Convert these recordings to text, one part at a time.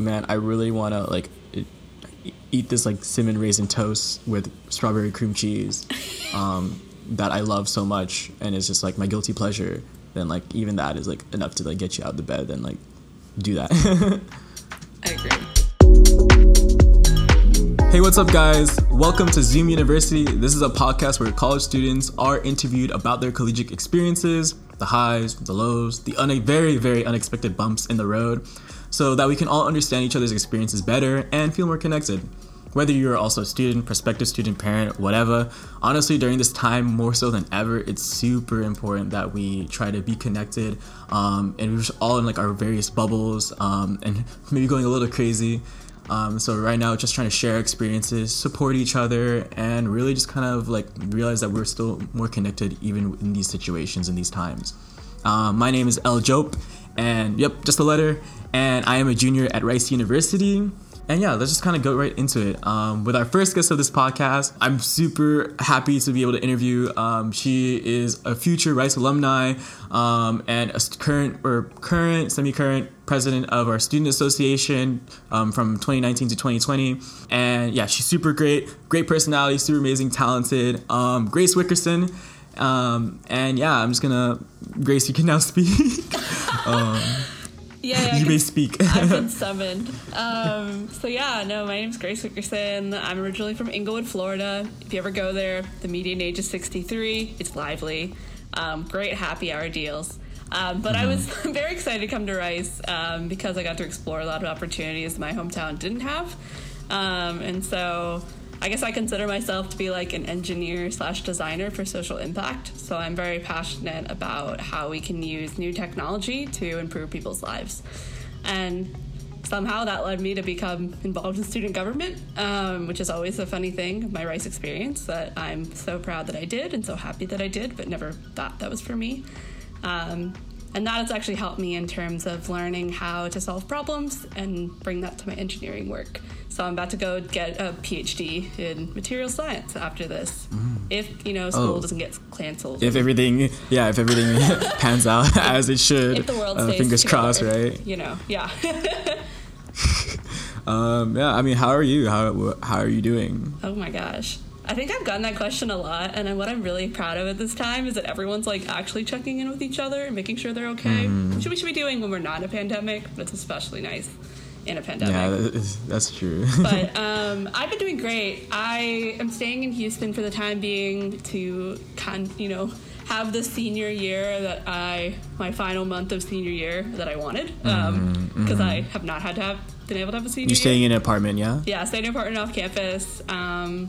man, I really want to like eat this like cinnamon raisin toast with strawberry cream cheese um, that I love so much, and it's just like my guilty pleasure. Then like even that is like enough to like get you out of the bed and like do that. I agree. Hey, what's up, guys? Welcome to Zoom University. This is a podcast where college students are interviewed about their collegiate experiences, the highs, the lows, the un- very, very unexpected bumps in the road, so that we can all understand each other's experiences better and feel more connected. Whether you're also a student, prospective student, parent, whatever, honestly, during this time, more so than ever, it's super important that we try to be connected um, and we're all in like our various bubbles um, and maybe going a little crazy. Um, so right now, just trying to share experiences, support each other, and really just kind of like realize that we're still more connected even in these situations in these times. Um, my name is L Diop, and yep, just a letter. And I am a junior at Rice University. And yeah, let's just kind of go right into it. Um, with our first guest of this podcast, I'm super happy to be able to interview. Um, she is a future Rice alumni um, and a current or current, semi-current president of our student association um, from 2019 to 2020. And yeah, she's super great, great personality, super amazing, talented. Um, Grace Wickerson. Um, and yeah, I'm just gonna, Grace, you can now speak. Yeah, yeah you may speak. I've been summoned. Um, so yeah, no, my name's Grace Wickerson. I'm originally from Englewood, Florida. If you ever go there, the median age is 63. It's lively. Um, great happy hour deals. Um, but I was very excited to come to Rice um, because I got to explore a lot of opportunities my hometown didn't have. Um, and so I guess I consider myself to be like an engineer slash designer for social impact. So I'm very passionate about how we can use new technology to improve people's lives. And somehow that led me to become involved in student government, um, which is always a funny thing my Rice experience that I'm so proud that I did and so happy that I did, but never thought that was for me. Um, and that has actually helped me in terms of learning how to solve problems and bring that to my engineering work. So I'm about to go get a PhD in material science after this, if you know school Oh. doesn't get canceled. if everything, yeah, if everything pans out as it should, If the world uh, fingers crossed, right? You know, yeah. Um, yeah, I mean, how are you? How how are you doing? Oh my gosh. I think I've gotten that question a lot, and what I'm really proud of at this time is that everyone's like actually checking in with each other and making sure they're okay, which we should be doing when we're not in a pandemic, but it's especially nice in a pandemic. Yeah, that is- true. but um, I've been doing great. I am staying in Houston for the time being to kind, you know, have the senior year that I, my final month of senior year that I wanted, because I have not had to have been able to have a senior. You're year. staying in an apartment, yeah? Yeah, staying in an apartment off campus. Um,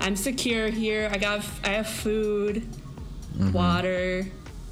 I'm secure here. I got, I have food, Mm-hmm. water,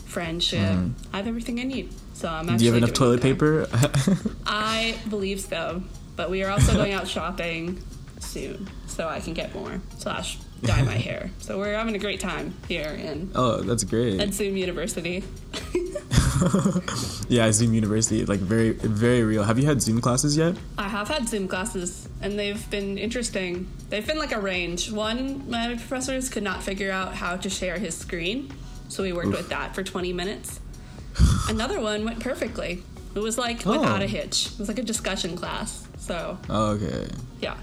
friendship. I have everything I need. So I'm actually. Do you have enough toilet paper? I believe so, but we are also going out shopping soon, so I can get more slash dye my hair. So we're having a great time here in oh, that's great. at Zoom University. yeah, Zoom University, like very very real. Have you had Zoom classes yet? I have had Zoom classes, and they've been interesting. They've been like a range. One, my professors could not figure out how to share his screen, so we worked with that for 20 minutes. Another one went perfectly. It was like Oh. without a hitch. It was like a discussion class. So Oh, okay. yeah,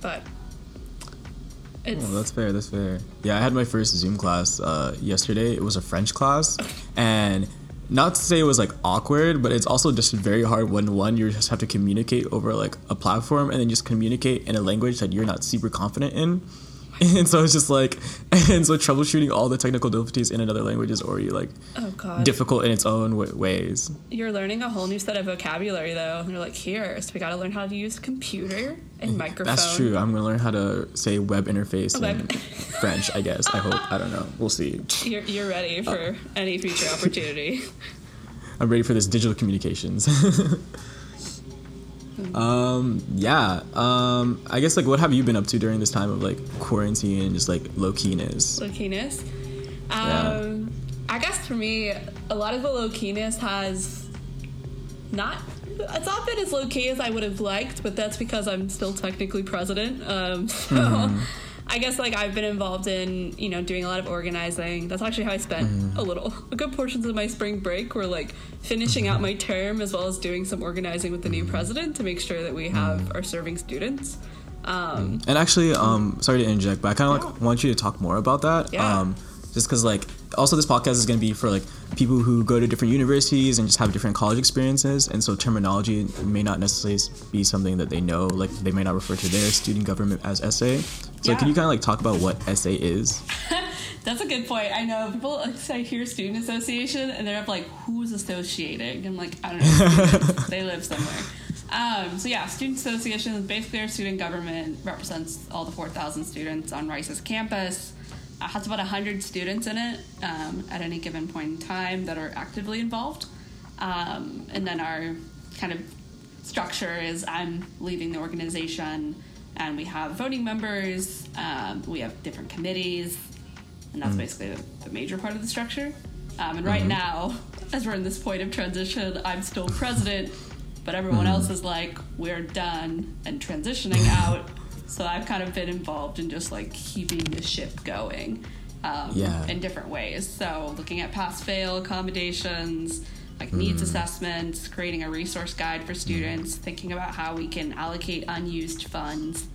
but it's Oh, that's fair. That's fair. Yeah, I had my first Zoom class uh, yesterday. It was a French class, and not to say it was like awkward, but it's also just very hard when one you just have to communicate over like a platform and then just communicate in a language that you're not super confident in. And so it's just like, and so troubleshooting all the technical difficulties in another language is already like oh god. difficult in its own w- ways. You're learning a whole new set of vocabulary though. And you're like, here, so we got to learn how to use computer and mm, microphone. That's true. I'm gonna learn how to say web interface Web- in French. I guess. I hope. I don't know. We'll see. You're, you're ready for uh, any future opportunity. I'm ready for this digital communications. Um, yeah. Um, I guess like what have you been up to during this time of like quarantine and just like low keyness? low keyness. Yeah. Um, I guess for me, a lot of the low keyness has not. It's not been as low key as I would have liked, but that's because I'm still technically president. Um, so Mm-hmm. I guess like I've been involved in you know doing a lot of organizing. That's actually how I spent mm. a little a good portions of my spring break were like finishing out my term as well as doing some organizing with the new president to make sure that we have mm. our serving students. Um, and actually, um, sorry to interject, but I kind of like want you to talk more about that. Yeah. Um, just because like also this podcast is going to be for like people who go to different universities and just have different college experiences and so terminology may not necessarily be something that they know like they may not refer to their student government as SA so yeah. can you kind of like talk about what SA is? That's a good point. I know people like, I hear student association and they're like who's associating? I'm like i don't know. They live somewhere. Um, so yeah, student association is basically our student government represents all the 4,000 students on Rice's campus has about 100 students in it um, at any given point in time that are actively involved. Um, and then our kind of structure is I'm leading the organization, and we have voting members, um, we have different committees, and that's mm. basically the, the, major part of the structure. Um, and right mm-hmm. now, as we're in this point of transition, I'm still president, but everyone mm. else is like, we're done and transitioning out. So I've kind of been involved in just like keeping the ship going um, yeah. in different ways. So looking at pass fail accommodations, like needs mm. assessments, creating a resource guide for students, mm. thinking about how we can allocate unused funds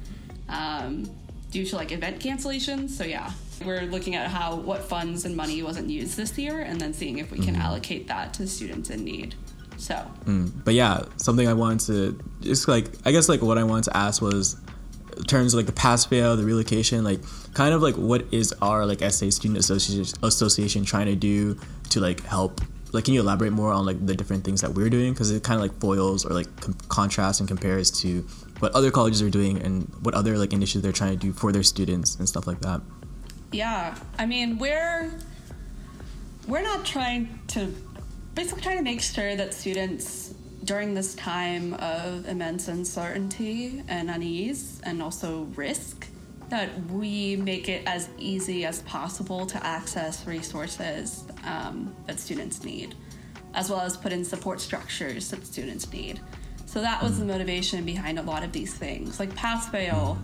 um, due to like event cancellations. So yeah, we're looking at how what funds and money wasn't used this year, and then seeing if we can mm. allocate that to students in need. So, mm. but yeah, something I wanted to just like I guess like what I wanted to ask was terms of like the pass fail, the relocation, like kind of like what is our like SA Student Association Association trying to do to like help? Like, can you elaborate more on like the different things that we're doing? Because it kind of like foils or like com- contrasts and compares to what other colleges are doing and what other like initiatives they're trying to do for their students and stuff like that. Yeah, I mean we're we're not trying to basically trying to make sure that students during this time of immense uncertainty and unease and also risk that we make it as easy as possible to access resources um, that students need, as well as put in support structures that students need. So that was the mm. motivation behind a lot of these things. Like pass fail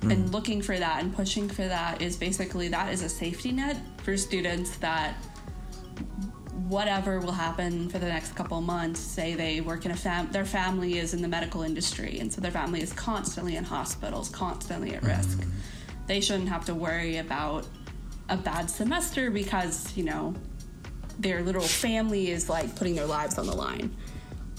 mm. and looking for that and pushing for that is basically that is a safety net for students that whatever will happen for the next couple months say they work in a fam their family is in the medical industry and so their family is constantly in hospitals constantly at risk mm. they shouldn't have to worry about a bad semester because you know their little family is like putting their lives on the line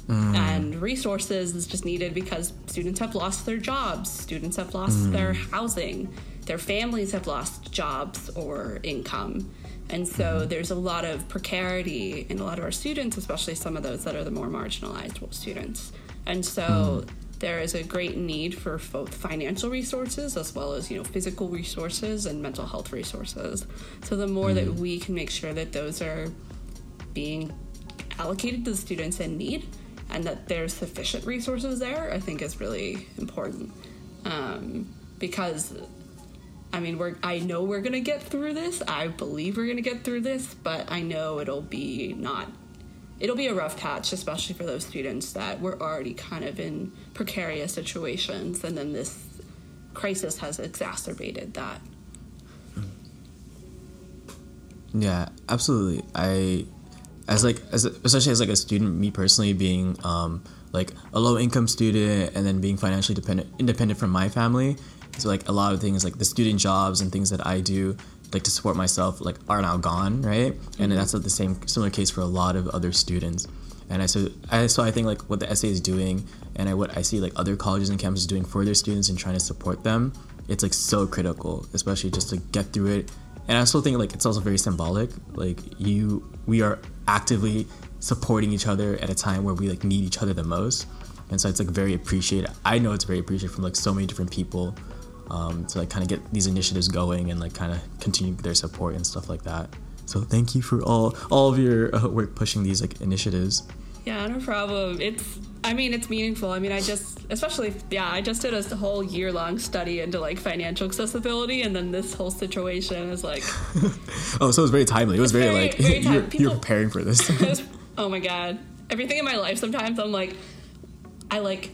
mm. and resources is just needed because students have lost their jobs students have lost mm. their housing their families have lost jobs or income and so mm-hmm. there's a lot of precarity in a lot of our students, especially some of those that are the more marginalized students. And so mm. there is a great need for both financial resources as well as, you know, physical resources and mental health resources. So the more mm. that we can make sure that those are being allocated to the students in need and that there's sufficient resources there, I think is really important. Um, because I mean, we're I know we're gonna get through this. I believe we're gonna get through this, but I know it'll be not. It'll be a rough patch, especially for those students that were already kind of in precarious situations, and then this crisis has exacerbated that. Yeah, absolutely. I, as like as especially as like a student, me personally being um, like a low income student and then being financially dependent independent from my family so like a lot of things like the student jobs and things that I do like to support myself like are now gone, right? Mm-hmm. And that's the same similar case for a lot of other students. And I so I so I think like what the SA is doing and I, what I see like other colleges and campuses doing for their students and trying to support them, it's like so critical, especially just to get through it. And I also think like it's also very symbolic. Like you, we are actively supporting each other at a time where we like need each other the most. And so it's like very appreciated. I know it's very appreciated from like so many different people um, to like kind of get these initiatives going and like kind of continue their support and stuff like that. So thank you for all all of your uh, work pushing these like initiatives. Yeah, no problem. It's I mean it's meaningful. I mean I just especially yeah I just did a whole year long study into like financial accessibility and then this whole situation is like. oh, so it was very timely. It was very, very, like very you're, People, you're preparing for this. was, oh my god, everything in my life sometimes I'm like, I like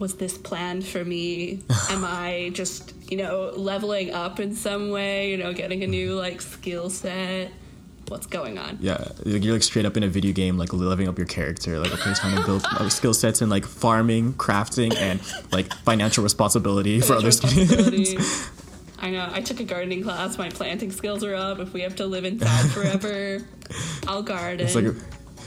was this planned for me? Am I just you know, leveling up in some way, you know, getting a new like skill set. What's going on? Yeah, you're like straight up in a video game, like leveling up your character, like okay, trying to build uh, skill sets in like farming, crafting, and like financial responsibility for other students. I know. I took a gardening class. My planting skills are up. If we have to live inside forever, I'll garden. It's like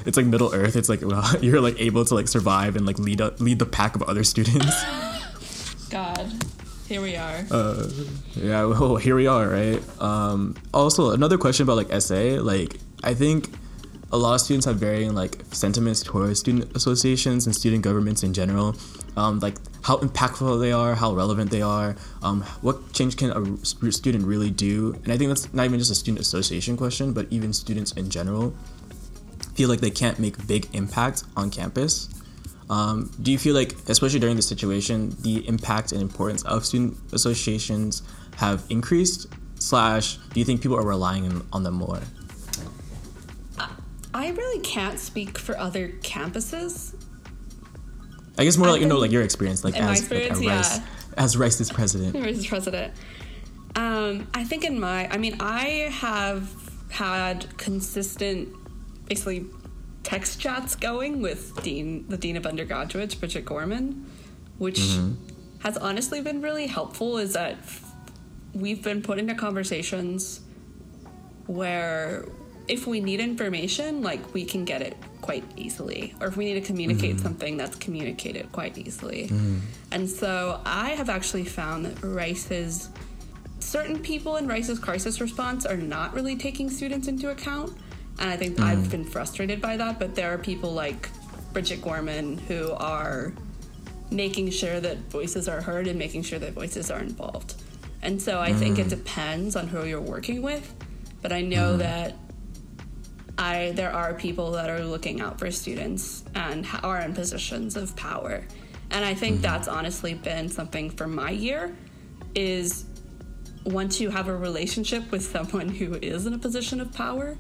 it's like Middle Earth. It's like well, you're like able to like survive and like lead a, lead the pack of other students. God, here we are. Uh, yeah, well, here we are, right? Um, also, another question about like SA. Like, I think a lot of students have varying like sentiments towards student associations and student governments in general. Um, like how impactful they are, how relevant they are, um, what change can a student really do? And I think that's not even just a student association question, but even students in general feel like they can't make big impact on campus. Um, do you feel like, especially during this situation, the impact and importance of student associations have increased? Slash, do you think people are relying on them more? I really can't speak for other campuses. I guess more I like you know, like your experience, like as experience, like, Rice, yeah. as Rice's president. Rice's president. Um, I think in my, I mean, I have had consistent, basically, text chats going with Dean, the Dean of Undergraduates, Bridget Gorman, which mm-hmm. has honestly been really helpful. Is that we've been put into conversations where if we need information, like we can get it quite easily. Or if we need to communicate mm-hmm. something, that's communicated quite easily. Mm-hmm. And so I have actually found that Rice's certain people in Rice's crisis response are not really taking students into account. And I think mm-hmm. I've been frustrated by that, but there are people like Bridget Gorman who are making sure that voices are heard and making sure that voices are involved. And so I think it mm. depends on who you're working with, but I know mm-hmm. that I there are people that are looking out for students and are in positions of power. And I think mm-hmm. that's honestly been something for my year is once you have a relationship with someone who is in a position of power,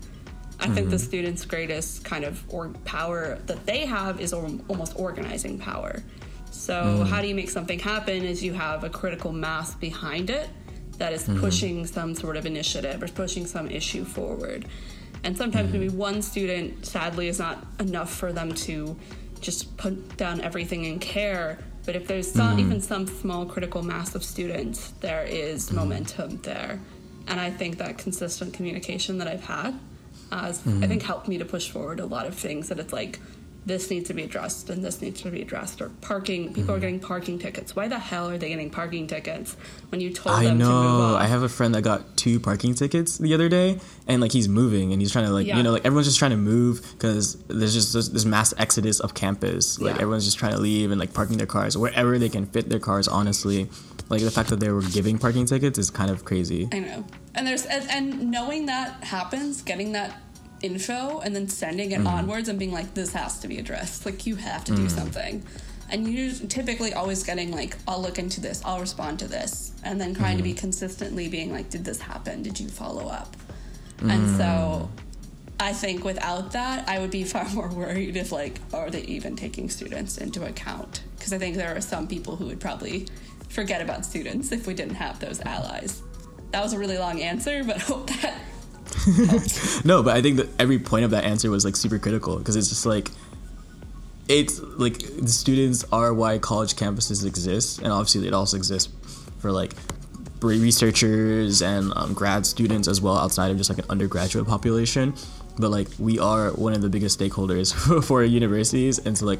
I mm-hmm. think the mm-hmm. students' greatest kind of or power that they have is almost organizing power. So, mm-hmm. how do you make something happen is you have a critical mass behind it that is mm-hmm. pushing some sort of initiative or pushing some issue forward. And sometimes mm-hmm. maybe one student, sadly, is not enough for them to just put down everything and care. But if there's some, mm-hmm. even some small critical mass of students, there is momentum there. And I think that consistent communication that I've had has, I mm-hmm. think, helped me to push forward a lot of things that it's like, this needs to be addressed and this needs to be addressed or parking people mm. are mm-hmm. getting parking tickets why the hell are they getting parking tickets when you told I them know. to move off? I have a friend that got two parking tickets the other day and like he's moving and he's trying to like yeah. you know like everyone's just trying to move because there's just this, this, mass exodus of campus like yeah. everyone's just trying to leave and like parking their cars wherever they can fit their cars honestly like the fact that they were giving parking tickets is kind of crazy I know and there's and, and knowing that happens getting that info and then sending it mm. onwards and being like, this has to be addressed. Like, you have to mm. do something. And you're typically always getting like, I'll look into this, I'll respond to this. And then trying mm. to be mm. consistently being like, did this happen? Did you follow up? And so mm. I think without that, I would be far more worried if, like, are they even taking students into account? Because I think there are some people who would probably forget about students if we didn't have those allies. That was a really long answer, but hope that no, but I think that every point of that answer was like super critical because it's just like it's like the students are why college campuses exist, and obviously it also exists for like researchers and um, grad students as well outside of just like an undergraduate population. But like we are one of the biggest stakeholders for universities, and so like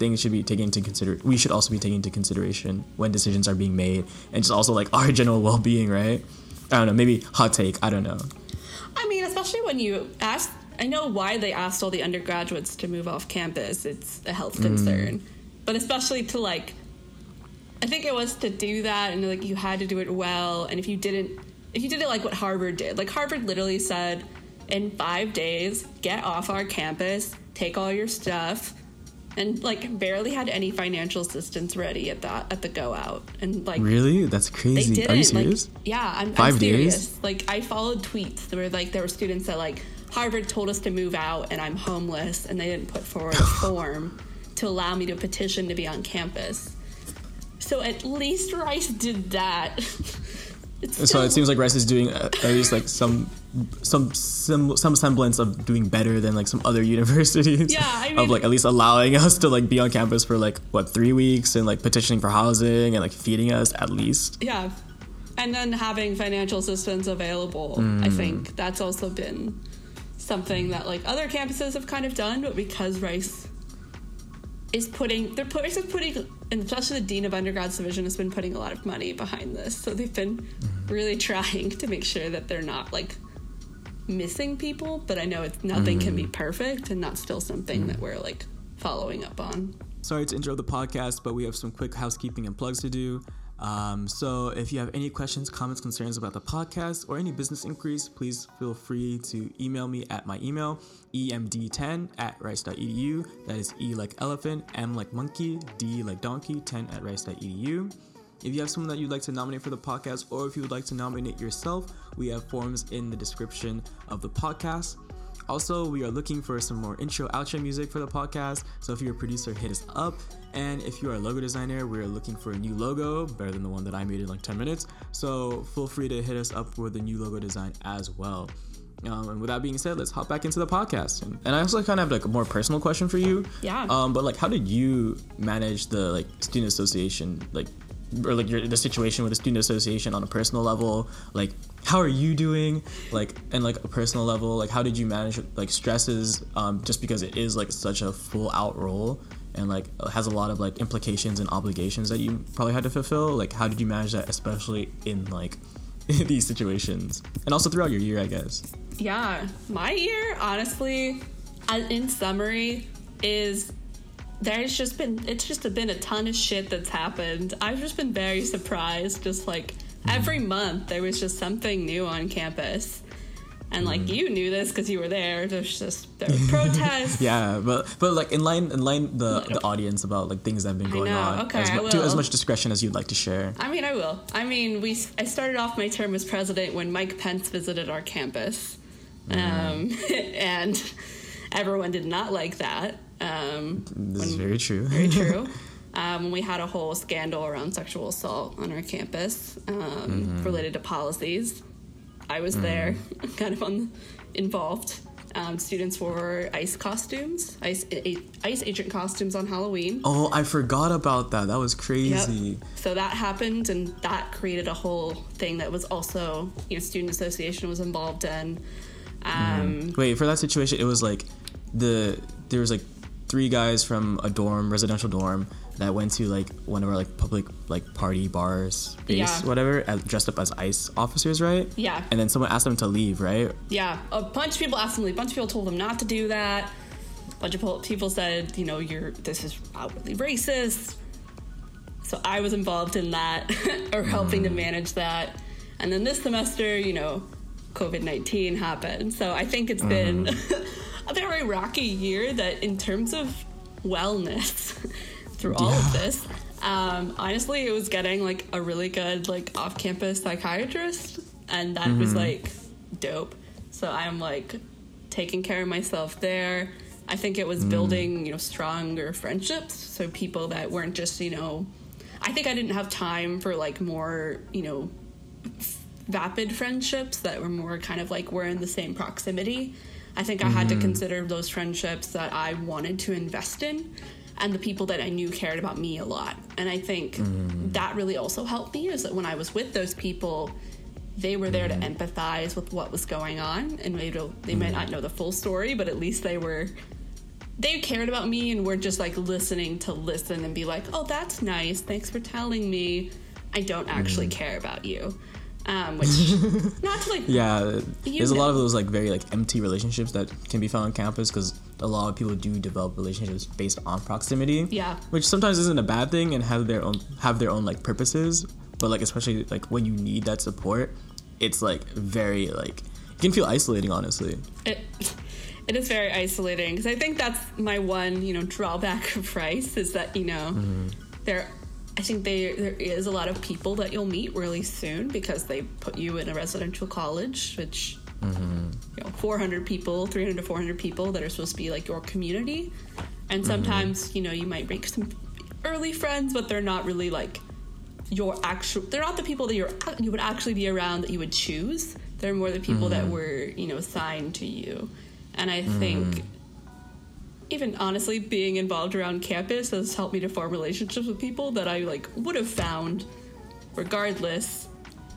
things should be taken into consider. We should also be taken into consideration when decisions are being made, and just also like our general well being, right? I don't know, maybe hot take. I don't know. I mean, especially when you ask, I know why they asked all the undergraduates to move off campus. It's a health concern. Mm. But especially to like, I think it was to do that and like you had to do it well. And if you didn't, if you did it like what Harvard did, like Harvard literally said, in five days, get off our campus, take all your stuff, and like barely had any financial assistance ready at that at the go out and like really that's crazy they didn't. are you serious like, yeah i'm, 5 I'm serious days? like i followed tweets where like there were students that like harvard told us to move out and i'm homeless and they didn't put forward a form to allow me to petition to be on campus So at least Rice did that. It's so still... it seems like Rice is doing uh, at least like some some some some semblance of doing better than like some other universities. Yeah, I mean, of like at least allowing us to like be on campus for like what three weeks and like petitioning for housing and like feeding us at least. Yeah, and then having financial assistance available. Mm. I think that's also been something that like other campuses have kind of done, but because Rice is putting they're Rice is putting and especially the dean of undergrads division has been putting a lot of money behind this so they've been mm-hmm. really trying to make sure that they're not like missing people but i know it's nothing mm-hmm. can be mm. perfect and that's still something mm-hmm. that we're like following up on sorry to interrupt the podcast but we have some quick housekeeping and plugs to do um, so if you have any questions, comments, concerns about the podcast, or any business inquiries, please feel free to email me at my email, emd10 at rice.edu. That is E like elephant, M like monkey, D like donkey, 10 at rice.edu. If you have someone that you'd like to nominate for the podcast, or if you would like to nominate yourself, we have forms in the description of the podcast. Also, we are looking for some more intro outro music for the podcast. So if you're a producer, hit us up. And if you are a logo designer, we're looking for a new logo, better than the one that I made in like 10 minutes. So feel free to hit us up for the new logo design as well. Um, and with that being said, let's hop back into the podcast. And, and, I also kind of have like a more personal question for you. Yeah. Um, but like, how did you manage the like student association like or like your the situation with the student association on a personal level like how are you doing? Like and like a personal level like how did you manage like stresses um, just because it is like such a full out role and like has a lot of like implications and obligations that you probably had to fulfill? Like how did you manage that especially in like these situations? And also throughout your year i guess. Yeah. My year honestly in summary is there's just been it's just been a ton of shit that's happened. I've just been very surprised. Just like every mm-hmm. month, there was just something new on campus. And like mm. you knew this because you were there. There's just there were protests. yeah, but but like in line in line the the audience about like things that have been going on. Okay, as, to as much discretion as you'd like to share. I mean, I will. I mean, we I started off my term as president when Mike Pence visited our campus, mm. um, and everyone did not like that. Um, this is very true. very true. Um, we had a whole scandal around sexual assault on our campus um, mm-hmm. related to policies. I was mm-hmm. there, kind of on, involved. Um, students wore ice costumes, ice ice agent costumes on Halloween. Oh, I forgot about that. That was crazy. Yep. So that happened, and that created a whole thing that was also, you know, student association was involved in. Mm-hmm. Wait, for that situation, it was like the there was like three guys from a dorm, residential dorm, that went to like one of our like public like party bars, base, yeah. whatever, as, dressed up as ICE officers, right? Yeah. And then someone asked them to leave, right? Yeah. A bunch of people asked them to leave. A bunch of people told them not to do that. A bunch of people said, you know, you're this is outwardly racist. So I was involved in that or helping mm. to manage that. And then this semester, you know, COVID 19 happened. So I think it's mm. been a very rocky year that, in terms of wellness through all yeah. of this, um, honestly, it was getting like a really good, like, off campus psychiatrist. And that mm-hmm. was like dope. So I'm like taking care of myself there. I think it was mm. building, you know, stronger friendships. So people that weren't just, you know, I think I didn't have time for like more, you know, vapid friendships that were more kind of like we're in the same proximity. I think I had to mm-hmm. consider those friendships that I wanted to invest in and the people that I knew cared about me a lot. And I think mm. that really also helped me is that when I was with those people, they were there mm. to empathize with what was going on. And maybe they might not know the full story, but at least they were they cared about me and were just like listening to listen and be like, oh, that's nice. Thanks for telling me. I don't actually mm. care about you. Um, which not to like yeah there's know. a lot of those like very like empty relationships that can be found on campus because a lot of people do develop relationships based on proximity yeah which sometimes isn't a bad thing and have their own have their own like purposes but like especially like when you need that support it's like very like it can feel isolating honestly it it is very isolating because i think that's my one you know drawback of rice is that you know mm-hmm. there I think they, there is a lot of people that you'll meet really soon because they put you in a residential college, which mm-hmm. you know, 400 people, 300 to 400 people that are supposed to be like your community. And mm-hmm. sometimes, mm-hmm. you know, you might make some early friends, but they're not really like your actual they're not the people that you're you would actually be around that you would choose they're more the people that were you know assigned to you and i think even honestly being involved around campus has helped me to form relationships with people that i like would have found regardless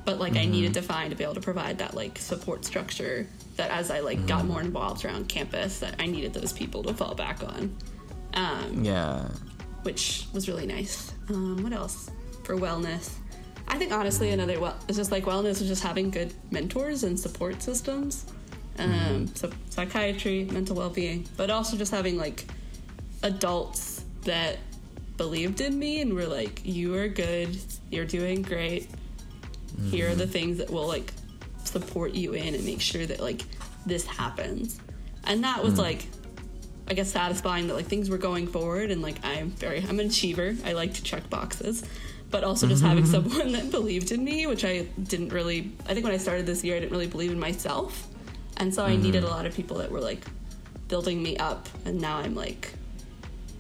but like i needed to find to be able to provide that like support structure that as i like got more involved around campus that i needed those people to fall back on um, Yeah. which was really nice. Um, what else for wellness? I think honestly another well, it's just like wellness is just having good mentors and support systems. Mm-hmm. Um, so psychiatry, mental well-being, but also just having like adults that believed in me and were like, "You are good. You're doing great. Here are mm-hmm. the things that will like support you in and make sure that like this happens." And that was mm-hmm. like I guess satisfying that like things were going forward and like I'm very I'm an achiever. I like to check boxes. But also just having someone that believed in me, which I didn't really I think when I started this year I didn't really believe in myself. And so I needed mm-hmm. a lot of people that were like building me up and now I'm like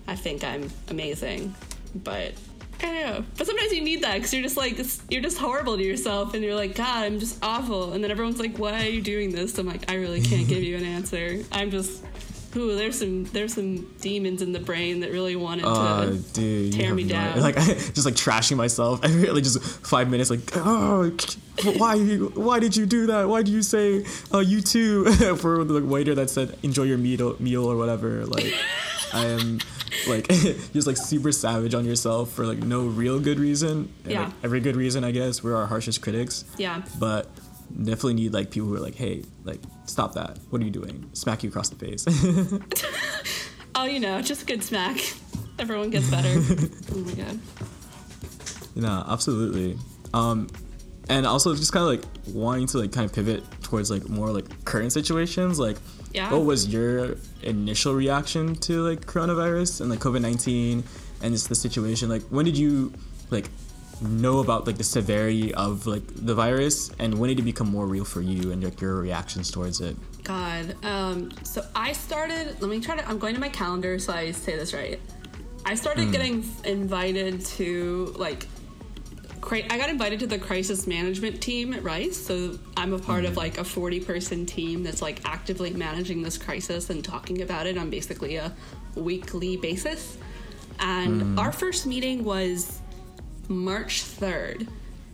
I think I'm amazing. But I don't know. But sometimes you need that because you're just like you're just horrible to yourself, and you're like, God, I'm just awful. And then everyone's like, Why are you doing this? I'm like, I really can't give you an answer. I'm just, ooh, there's some there's some demons in the brain that really wanted Oh, to dude, tear me down. Like just like trashing myself. I really just five minutes. Like, oh, why? Why did you do that? Why did you say uh, you too for the waiter that said enjoy your meal meal or whatever? Like, I am like just like super savage on yourself for like no real good reason. And, Yeah. like, every good reason, I guess. We're our harshest critics. yeah, But definitely need like people who are like, hey, like stop that. What are you doing? Smack you across the face. oh, you know, just a good smack. Everyone gets better. oh my god. No, absolutely. Um, and also just kind of like wanting to like kind of pivot towards like more like current situations. Like, Yeah. what was your initial reaction to like coronavirus and like COVID nineteen and just the situation? Like, when did you like know about like the severity of like the virus, and when did it become more real for you and like your reactions towards it? God. Um, so I started. Let me try to. I'm going to my calendar so I say this right. I started hmm. getting invited to like. I got invited to the crisis management team at Rice, so I'm a part of hmm. like a 40 person team that's like actively managing this crisis and talking about it on basically a weekly basis. And hmm. our first meeting was March 3rd.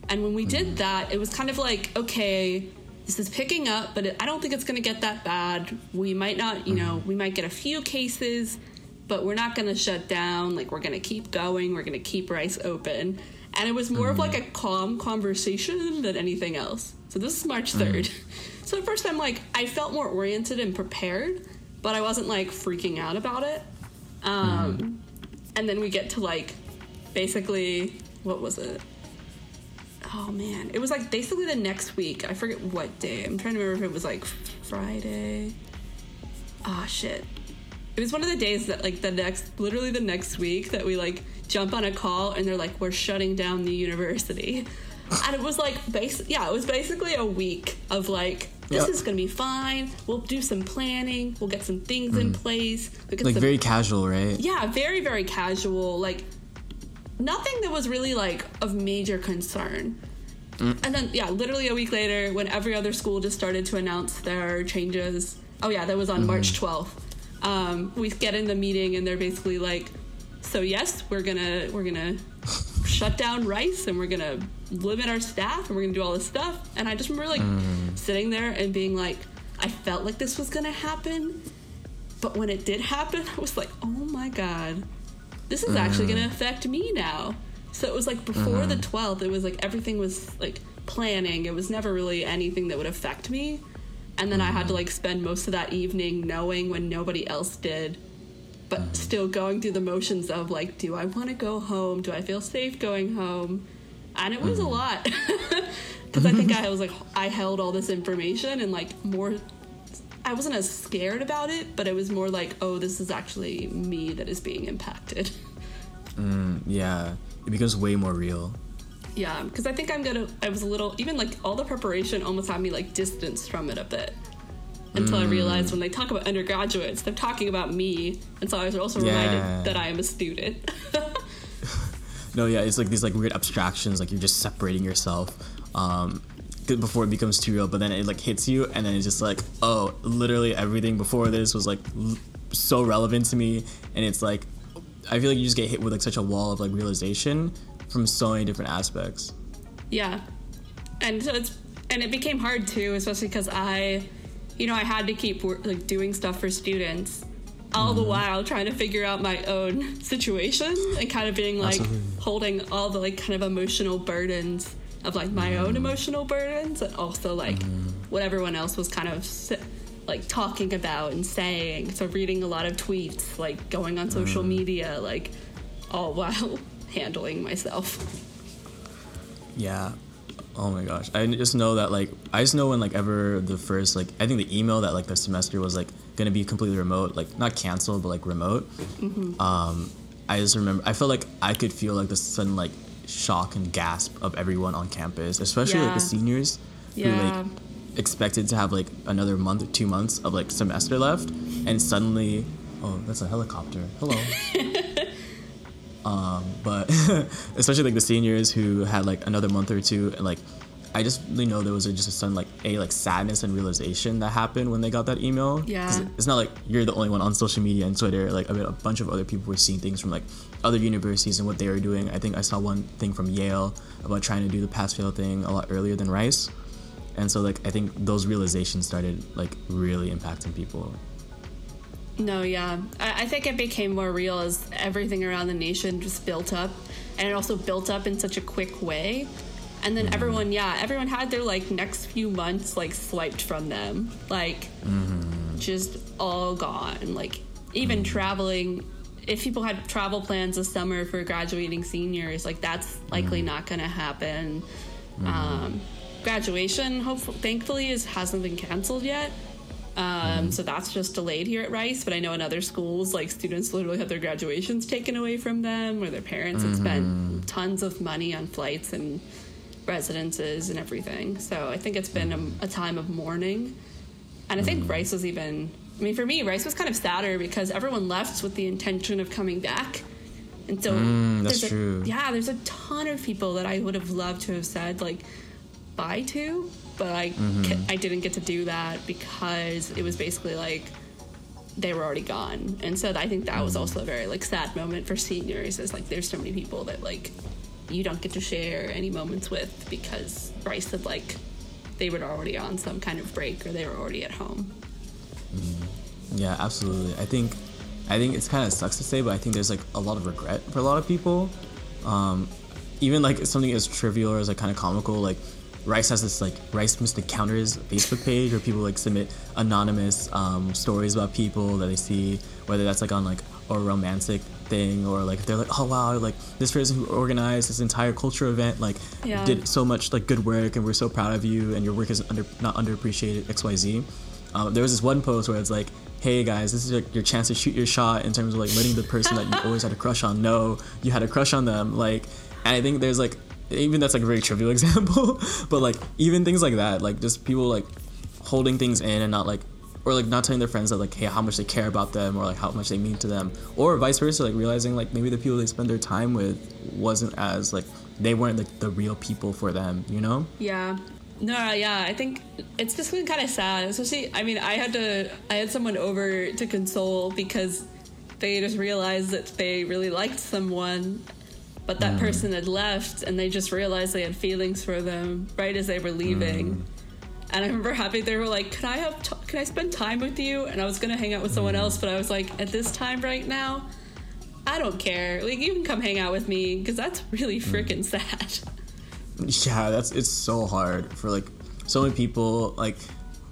And when we did mm-hmm. that, it was kind of like, okay, this is picking up, but it, I don't think it's going to get that bad. We might not, you know, mm-hmm. we might get a few cases, but we're not going to shut down. Like, we're going to keep going. We're going to keep Rice open. And it was more of like a mm-hmm. calm conversation than anything else. So this is March 3rd. So at first, I'm like, I felt more oriented and prepared, but I wasn't like freaking out about it. Um, And then we get to like basically, what was it? Oh man, it was like basically the next week. I forget what day. I'm trying to remember if it was like Friday. Ah shit. It was one of the days that like the next literally the next week that we like jump on a call and they're like we're shutting down the university. And it was like base yeah, it was basically a week of like this Yeah. is gonna be fine. We'll do some planning. We'll get some things in place. Like some very casual, right? yeah, very, very casual. Like, nothing that was really like of major concern. Mm. And then, yeah, literally a week later, when every other school just started to announce their changes. Oh yeah, that was on mm-hmm. March twelfth. Um, we get in the meeting and they're basically like, "So yes, we're gonna we're gonna shut down Rice and we're gonna limit our staff and we're gonna do all this stuff." And I just remember like mm. sitting there and being like, I felt like this was gonna happen, but when it did happen, I was like, oh my god, this is actually going to mm. affect me now. So it was like before the mm-hmm. 12th, it was like everything was like planning. It was never really anything that would affect me. And then I had to mm-hmm. like spend most of that evening knowing when nobody else did, but mm-hmm. still going through the motions of like, do I want to go home? Do I feel safe going home? And it was a lot. Because I think I was like, I held all this information and like more I wasn't as scared about it, but it was more like, oh, this is actually me that is being impacted. Yeah, it becomes way more real. yeah, because I think I'm gonna. I was a little, even like all the preparation almost had me like distanced from it a bit. Until I realized when they talk about undergraduates, they're talking about me, and so I was also Yeah. reminded that I am a student. no, yeah, it's like these like weird abstractions, like you're just separating yourself. Um, before it becomes too real, but then it like hits you, and then it's just like, oh, literally everything before this was like l- so relevant to me, and it's like, I feel like you just get hit with like such a wall of like realization from so many different aspects. Yeah, and so it's and it became hard too, especially because I, you know, I had to keep like doing stuff for students, all the mm-hmm. while trying to figure out my own situation and kind of being like Absolutely. holding all the like kind of emotional burdens of like my own mm. emotional burdens and also like mm. what everyone else was kind of like talking about and saying. So reading a lot of tweets, like going on social mm. media, like all while handling myself. Yeah. Oh my gosh. I just know that like I just know when like ever the first like I think the email that like the semester was like gonna be completely remote, like not canceled but like remote. Mm-hmm. Um, I just remember I felt like I could feel like the sudden like shock and gasp of everyone on campus, especially like the seniors who like expected to have like another month or two months of like semester left, and suddenly, oh, that's a helicopter. Hello. um, but especially like the seniors who had like another month or two, and like I just really know there was a, just a sudden like a like sadness and realization that happened when they got that email. Yeah. it's not like you're the only one on social media and Twitter. Like I mean, a bunch of other people were seeing things from like other universities and what they were doing. I think I saw one thing from Yale about trying to do the pass fail thing a lot earlier than Rice, and so like I think those realizations started like really impacting people. No, yeah. I, I think it became more real as everything around the nation just built up. And it also built up in such a quick way. And then everyone, yeah, everyone had their like next few months like swiped from them. Like mm-hmm. just all gone. Like even mm. traveling if people had travel plans this summer for graduating seniors, like that's likely mm. not gonna happen. Mm-hmm. Um, graduation, hopefully, thankfully, is hasn't been canceled yet. Um, mm-hmm. So that's just delayed here at Rice. But I know in other schools, like students literally had their graduations taken away from them, or their parents had spent tons of money on flights and residences and everything. So I think it's been a, a time of mourning. And I think Rice was even, I mean, for me, Rice was kind of sadder because everyone left with the intention of coming back. And so Mm, that's there's a- true. yeah, there's a ton of people that I would have loved to have said, like, bye to, but I, Mm-hmm. I didn't get to do that because it was basically like they were already gone. And so I think that was Mm-hmm. also a very like sad moment for seniors is like there's so many people that like you don't get to share any moments with because Bryce said like they were already on some kind of break or they were already at home. Yeah, absolutely. I think, I think it's kind of sucks to say, but I think there's like a lot of regret for a lot of people. Um, even like something as trivial or as like kind of comical, like Rice has this like Rice Missed Encounters Facebook page where people like submit anonymous um, stories about people that they see, whether that's like on like a romantic thing or like if they're like, oh wow, like this person who organized this entire culture event like Yeah. did so much like good work and we're so proud of you and your work is under not underappreciated X Y Z. Um, there was this one post where it's like, "Hey guys, this is your, your chance to shoot your shot in terms of like letting the person that you always had a crush on know you had a crush on them." Like, and I think there's like, even that's like a very trivial example, but like even things like that, like just people like holding things in and not like, or like not telling their friends that like, hey, how much they care about them or like how much they mean to them, or vice versa, like realizing like maybe the people they spend their time with wasn't as like they weren't like the real people for them, you know? Yeah. No, yeah, I think it's just been kind of sad. Especially, I mean, I had to, I had someone over to console because they just realized that they really liked someone, but that mm. person had left, and they just realized they had feelings for them right as they were leaving. Mm. And I remember having, they were like, "Can I have, t- can I spend time with you?" And I was gonna hang out with someone else, but I was like, at this time right now, I don't care. Like, you can come hang out with me because that's really freaking sad. yeah that's it's so hard for like so many people like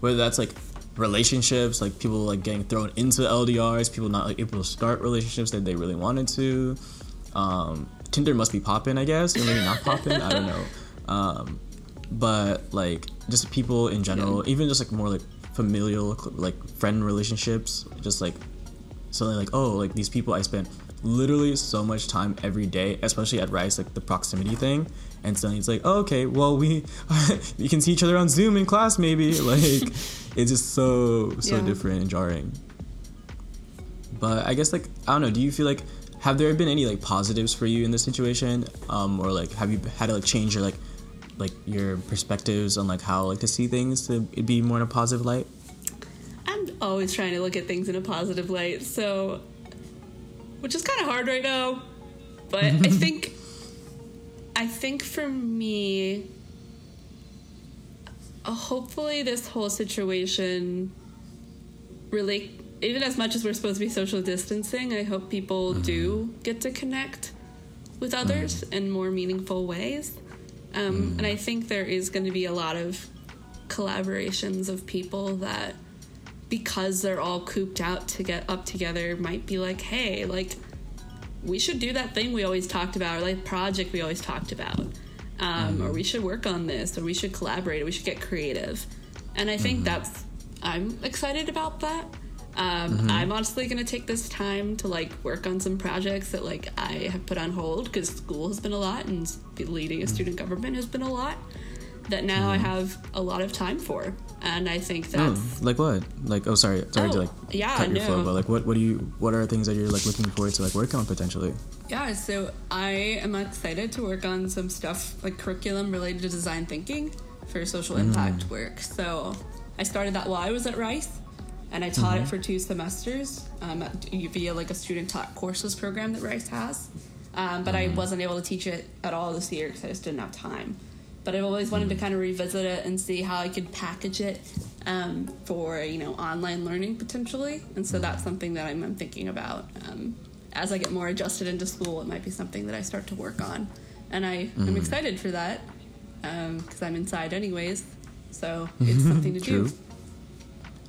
whether that's like relationships like people like getting thrown into ldrs people not like able to start relationships that they really wanted to um tinder must be popping i guess or maybe not popping i don't know um but like just people in general even just like more like familial like friend relationships just like suddenly like oh like these people i spent literally so much time every day especially at rice like the proximity thing and suddenly it's like oh, okay well we we can see each other on zoom in class maybe like it's just so so Yeah. different and jarring. But i guess like i don't know do you feel like have there been any like positives for you in this situation, um, or like have you had to like change your like like your perspectives on like how like to see things to be more in a positive light? I'm always trying to look at things in a positive light, so which is kind of hard right now. But I think I think for me hopefully this whole situation really even as much as we're supposed to be social distancing, I hope people do mm-hmm. get to connect with others mm-hmm. in more meaningful ways. Um, And I think there is going to be a lot of collaborations of people that, because they're all cooped out to get up together, might be like, hey, like, we should do that thing we always talked about, or like project we always talked about. Um, Or we should work on this, or we should collaborate, or we should get creative. And I think that's, I'm excited about that. Um, mm-hmm. I'm honestly gonna take this time to like work on some projects that like I have put on hold because school has been a lot and leading a mm. student government has been a lot that now I mm. have a lot of time for, and I think Oh, like what? Like oh sorry, sorry to Oh, like yeah, cut your flow, no. but like what what do you what are things that you're like looking forward to like work on potentially? yeah. So I am excited to work on some stuff like curriculum related to design thinking for social mm. impact work. So I started that while I was at Rice. And I taught it for two semesters um, at- via like a student taught courses program that Rice has. Um, but I wasn't able to teach it at all this year because I just didn't have time. But I've always wanted to kind of revisit it and see how I could package it um, for you know online learning potentially. And so that's something that I'm, I'm thinking about. Um, as I get more adjusted into school, it might be something that I start to work on, and I am excited for that because I'm inside anyways. So it's something to do.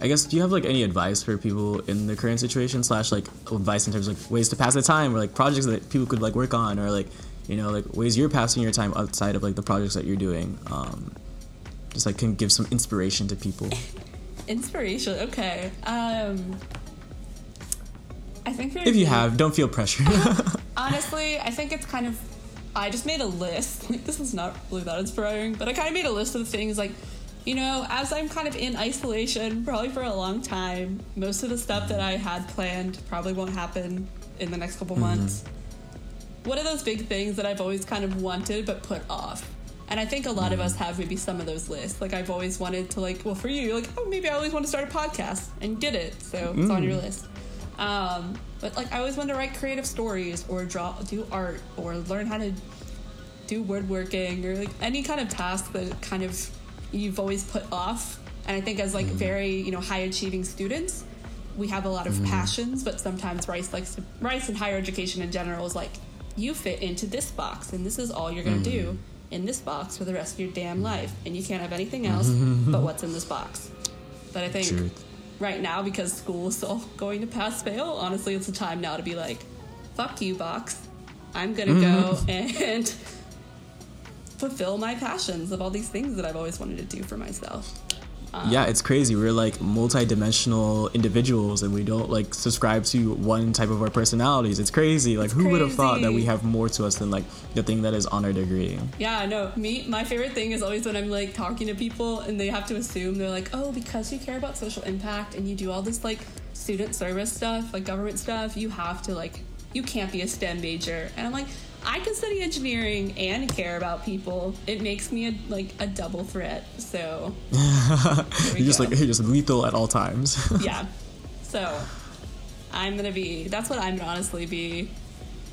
I guess do you have like any advice for people in the current situation slash like advice in terms of like ways to pass the time or like projects that people could like work on or like you know like ways you're passing your time outside of like the projects that you're doing um just like can give some inspiration to people Inspiration. Okay. Um, I think if you have don't feel pressure honestly, I think it's kind of. I just made a list. Like this is not really that inspiring, but I kind of made a list of things like, you know, as I'm kind of in isolation, probably for a long time. Most of the stuff that I had planned probably won't happen in the next couple mm-hmm. months. What are those big things that I've always kind of wanted but put off? And I think a lot of us mm-hmm. have maybe some of those lists. Like I've always wanted to like, well, for you, you're like, oh, maybe I always want to start a podcast, and did it, so it's on your mm. list. Um, but like I always wanted to write creative stories or draw, do art, or learn how to do woodworking or like any kind of task that kind of you've always put off. And I think as like mm. very you know high achieving students, we have a lot of mm. passions, but sometimes Rice likes to Rice and higher education in general is like you fit into this box, and this is all you're gonna do mm. in this box for the rest of your damn life, and you can't have anything else but what's in this box. But I think Truth. right now because school is all going to pass fail honestly it's a time now to be like fuck you box i'm gonna go mm-hmm. and fulfill my passions of all these things that i've always wanted to do for myself. Um, yeah it's crazy. We're like multi-dimensional individuals and we don't like subscribe to one type of our personalities. It's crazy. Like who would have thought that we have more to us than like the thing that is on our degree? Yeah no me my favorite thing is always when i'm like talking to people and they have to assume they're like oh because you care about social impact and you do all this like student service stuff like government stuff you have to like you can't be a stem major. And i'm like i can study engineering and care about people it makes me a, like a double threat so you're just go. like you're just lethal at all times yeah. So I'm gonna be. That's what I'm gonna honestly be.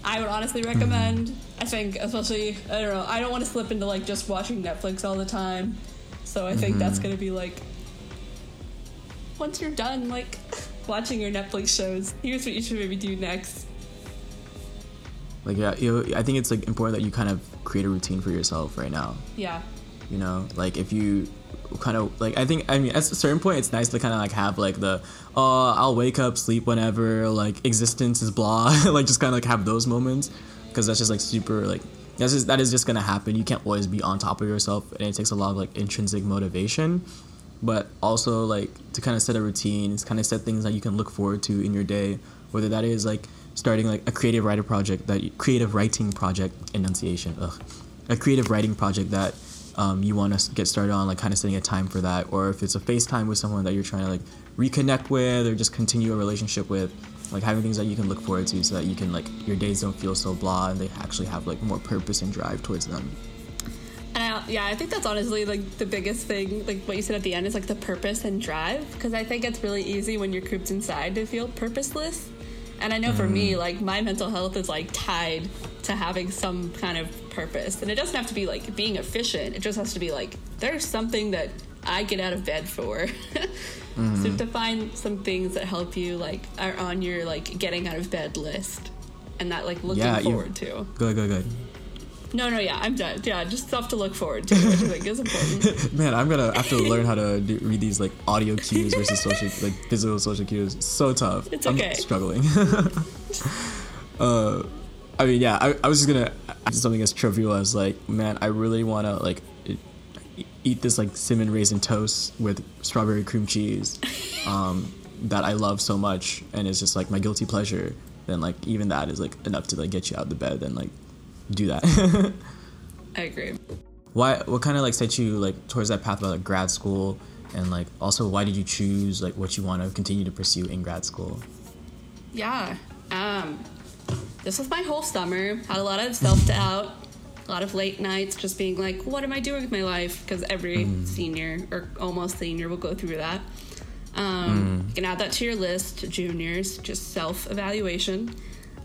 I would honestly mm-hmm. recommend. I think, especially, I don't know. I don't want to slip into like just watching Netflix all the time. So I think that's mm-hmm. gonna be like. Once you're done, like watching your Netflix shows, here's what you should maybe do next. Like yeah you i think it's like important that you kind of create a routine for yourself right now. Yeah. you know like if you kind of like i think i mean at a certain point it's nice to kind of like have like the oh i'll wake up sleep whenever like existence is blah. Like just kind of like have those moments because that's just like super like that's just that is just gonna happen. You can't always be on top of yourself and it takes a lot of like intrinsic motivation. But also like to kind of set a routine it's kind of set things that you can look forward to in your day whether that is like starting like a creative writer project that creative writing project enunciation ugh, a creative writing project that um, you want to get started on like kind of setting a time for that or if it's a facetime with someone that you're trying to like reconnect with or just continue a relationship with like having things that you can look forward to so that you can like your days don't feel so blah and they actually have like more purpose and drive towards them. I, yeah i think that's honestly like the biggest thing like what you said at the end is like the purpose and drive because i think it's really easy when you're cooped inside to feel purposeless and i know mm. for me mm-hmm. like my mental health is like tied to having some kind of purpose and it doesn't have to be like being efficient it just has to be like there's something that i get out of bed for Mm-hmm. So to find some things that help you like are on your like getting out of bed list and that like looking yeah, forward to. Good, good, good. No, no, yeah, I'm done. Yeah, just stuff to look forward to, which I think is important. Man, I'm gonna have to learn how to do, read these like audio cues versus social, like physical social cues. So tough. It's okay. I'm struggling. uh, I mean, yeah, I, I was just gonna something as trivial as like, man, I really wanna like eat this like cinnamon raisin toast with strawberry cream cheese um, that I love so much, and it's just like my guilty pleasure. Then like even that is like enough to like get you out of the bed and like do that. I agree. Why? What kind of like set you like towards that path about like grad school, and like also why did you choose like what you want to continue to pursue in grad school? Yeah. Um, this was my whole summer. Had a lot of self doubt a lot of late nights just being like, what am I doing with my life? Because every mm. senior or almost senior will go through that. Um, mm. You can add that to your list, juniors, just self evaluation.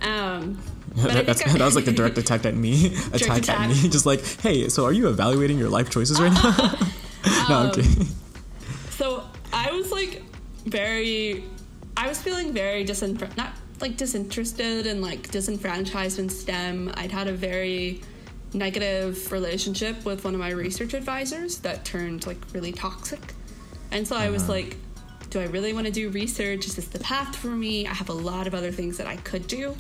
Um, that, that was like a direct attack at me. attack, attack, at me. Just like, hey, so are you evaluating your life choices right now? no, um, okay. So I was like very, I was feeling very disenfranchised, not like disinterested and like disenfranchised in STEM. I'd had a very negative relationship with one of my research advisors that turned like really toxic. And so uh-huh. I was uh-huh. like, do I really want to do research? Is this the path for me? I have a lot of other things that I could do.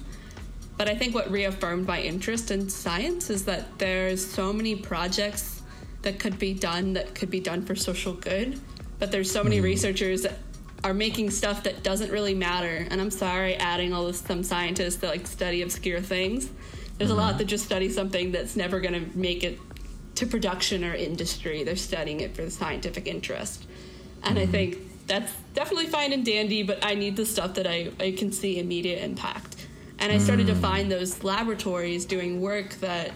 But I think what reaffirmed my interest in science is that there's so many projects that could be done that could be done for social good. But there's so many mm. researchers that are making stuff that doesn't really matter. And I'm sorry adding all this some scientists that like study obscure things there's mm-hmm. a lot that just study something that's never going to make it to production or industry. They're studying it for the scientific interest. And mm-hmm. I think that's definitely fine and dandy, but I need the stuff that I, I can see immediate impact. And I started mm. to find those laboratories doing work that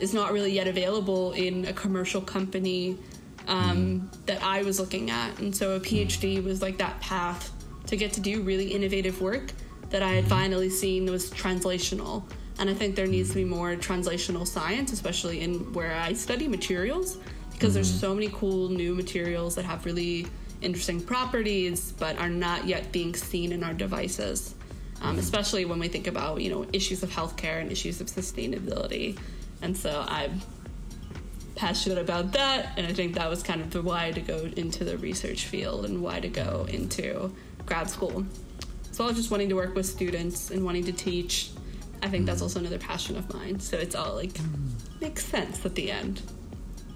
is not really yet available in a commercial company um, mm. that I was looking at. And so a PhD was like that path to get to do really innovative work that I had mm-hmm. finally seen that was translational. And I think there needs to be more translational science, especially in where I study materials, because mm-hmm. there's so many cool new materials that have really interesting properties, but are not yet being seen in our devices. Um, mm-hmm. especially when we think about you know issues of healthcare and issues of sustainability. And so I'm passionate about that, and I think that was kind of the why to go into the research field and why to go into grad school. So I was just wanting to work with students and wanting to teach I think that's also another passion of mine. So it's all like makes sense at the end.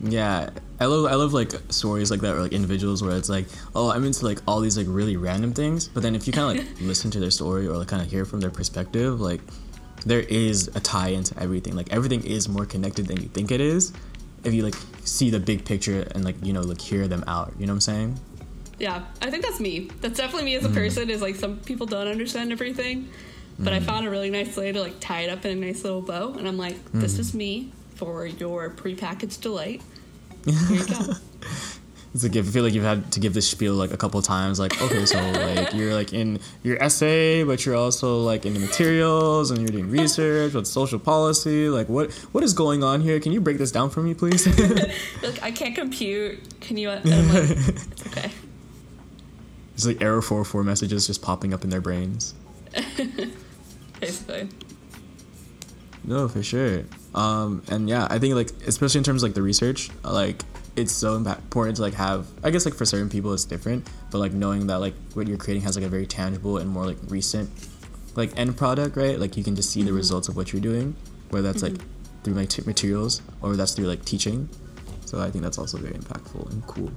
Yeah, I love I love like stories like that or like individuals where it's like, oh, I'm into like all these like really random things, but then if you kind of like listen to their story or like kind of hear from their perspective, like there is a tie into everything. Like everything is more connected than you think it is. If you like see the big picture and like you know like hear them out, you know what I'm saying? Yeah, I think that's me. That's definitely me as a mm. person. Is like some people don't understand everything, but mm. I found a really nice way to like tie it up in a nice little bow, and I'm like, this mm. is me for your prepackaged delight. Here you go. it's like I feel like you've had to give this spiel like a couple times. Like, okay, so like you're like in your SA, but you're also like in the materials and you're doing research with social policy. Like, what what is going on here? Can you break this down for me, please? like, I can't compute. Can you? Like, okay. It's like error four four messages just popping up in their brains basically. No, for sure. Um, and yeah, I think like especially in terms of like the research, like it's so important to like have. I guess like for certain people it's different, but like knowing that like what you're creating has like a very tangible and more like recent like end product, right? Like you can just see mm-hmm. the results of what you're doing, whether that's mm-hmm. like through like t- materials or that's through like teaching. So I think that's also very impactful and cool.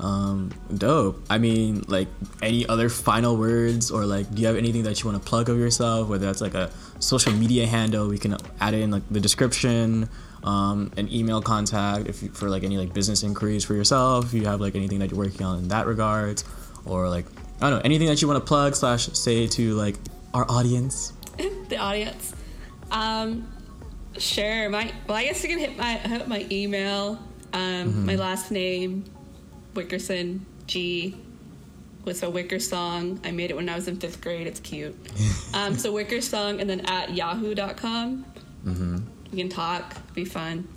Um, dope. I mean, like any other final words or like, do you have anything that you want to plug of yourself? Whether that's like a social media handle, we can add it in like the description, um, an email contact if you, for like any like business inquiries for yourself. If you have like anything that you're working on in that regards, or like I don't know anything that you want to plug slash say to like our audience. the audience. Um, sure. My well, I guess you can hit my hit my email. Um, mm-hmm. my last name, Wickerson G. Was a Wicker song. I made it when I was in fifth grade. It's cute. um, so Wicker song, and then at yahoo.com. Mm-hmm. We can talk. Be fun.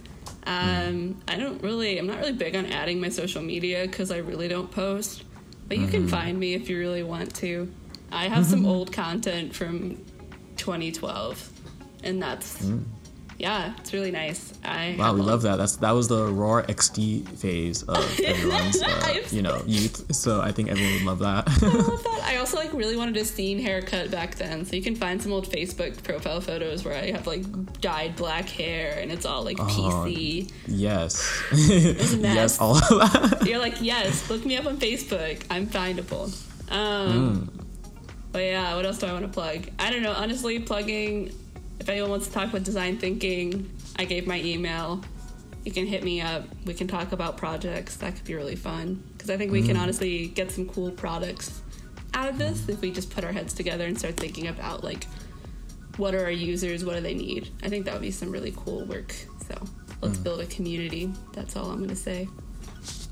Um, I don't really. I'm not really big on adding my social media because I really don't post. But you mm-hmm. can find me if you really want to. I have some old content from 2012, and that's mm yeah, it's really nice. I wow, we love that. That's that was the Rawr XD phase of everyone's uh, you know youth. So I think everyone would love that. I love that. I also like really wanted a scene haircut back then, so you can find some old Facebook profile photos where I have like dyed black hair and it's all like PC. Yes, yes, all of that. You're like yes, look me up on Facebook. I'm findable. Um, mm. But yeah, what else do I want to plug? I don't know. Honestly, plugging if anyone wants to talk about design thinking, I gave my email. You can hit me up. We can talk about projects. That could be really fun because I think we mm. can honestly get some cool products out of this if we just put our heads together and start thinking about like what are our users, what do they need. I think that would be some really cool work. So let's mm. build a community. That's all I'm gonna say.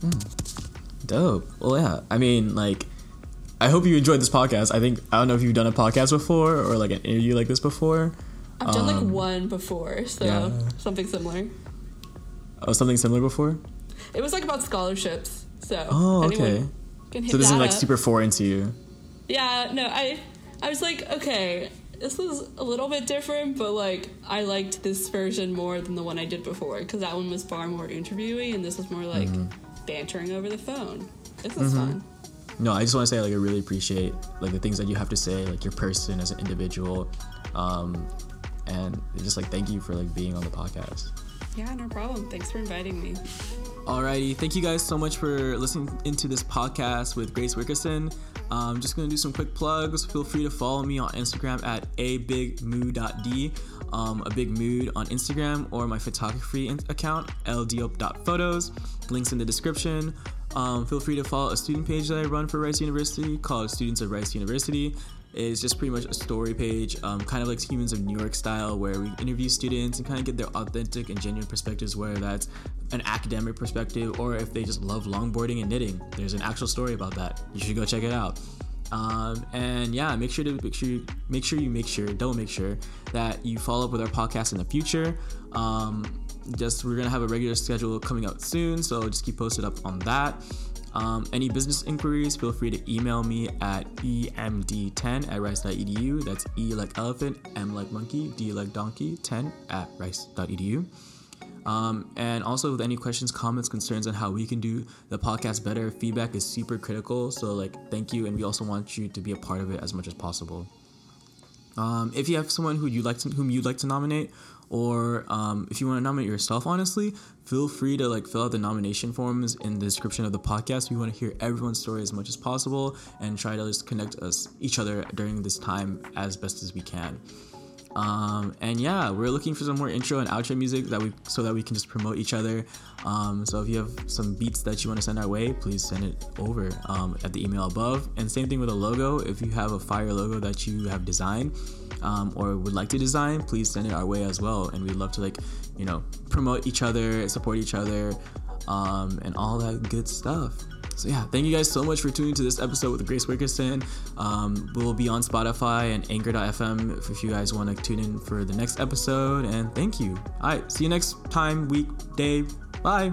Mm. Dope. Well, yeah. I mean, like, I hope you enjoyed this podcast. I think I don't know if you've done a podcast before or like an interview like this before. I've done like um, one before, so yeah. something similar. Oh, something similar before? It was like about scholarships. So Oh, okay. so this isn't like up. super foreign to you. Yeah, no, I I was like, okay, this is a little bit different, but like I liked this version more than the one I did before because that one was far more interviewing and this was more like mm-hmm. bantering over the phone. This is mm-hmm. fun. No, I just want to say like I really appreciate like the things that you have to say, like your person as an individual, um, and just like thank you for like being on the podcast. Yeah, no problem. Thanks for inviting me. Alrighty, thank you guys so much for listening into this podcast with Grace Wickerson. I'm just gonna do some quick plugs. Feel free to follow me on Instagram at abigmoo.d, um, a big mood on Instagram, or my photography account ldiop.photos. Links in the description. Um, feel free to follow a student page that I run for Rice University called Students of Rice University is just pretty much a story page, um, kind of like Humans of New York style, where we interview students and kind of get their authentic and genuine perspectives, whether that's an academic perspective or if they just love longboarding and knitting. There's an actual story about that. You should go check it out. Um, and yeah, make sure to make sure you, make sure you make sure don't make sure that you follow up with our podcast in the future. Um, just we're gonna have a regular schedule coming out soon, so just keep posted up on that. Um, any business inquiries, feel free to email me at emd10 at rice.edu. That's E like elephant, M like monkey, D like donkey, 10 at rice.edu. Um, and also with any questions, comments, concerns on how we can do the podcast better, feedback is super critical. So like, thank you, and we also want you to be a part of it as much as possible. Um, if you have someone who you like to, whom you'd like to nominate, or um, if you want to nominate yourself, honestly, feel free to like fill out the nomination forms in the description of the podcast. We want to hear everyone's story as much as possible and try to just connect us each other during this time as best as we can. Um, and yeah, we're looking for some more intro and outro music that we so that we can just promote each other. Um, so if you have some beats that you want to send our way, please send it over um, at the email above. And same thing with a logo. If you have a fire logo that you have designed um, or would like to design, please send it our way as well. And we'd love to like you know promote each other, support each other, um, and all that good stuff. So yeah, thank you guys so much for tuning to this episode with Grace Wickerson. Um, we'll be on Spotify and Anchor.fm if, if you guys want to tune in for the next episode. And thank you. All right, see you next time, week, day. Bye.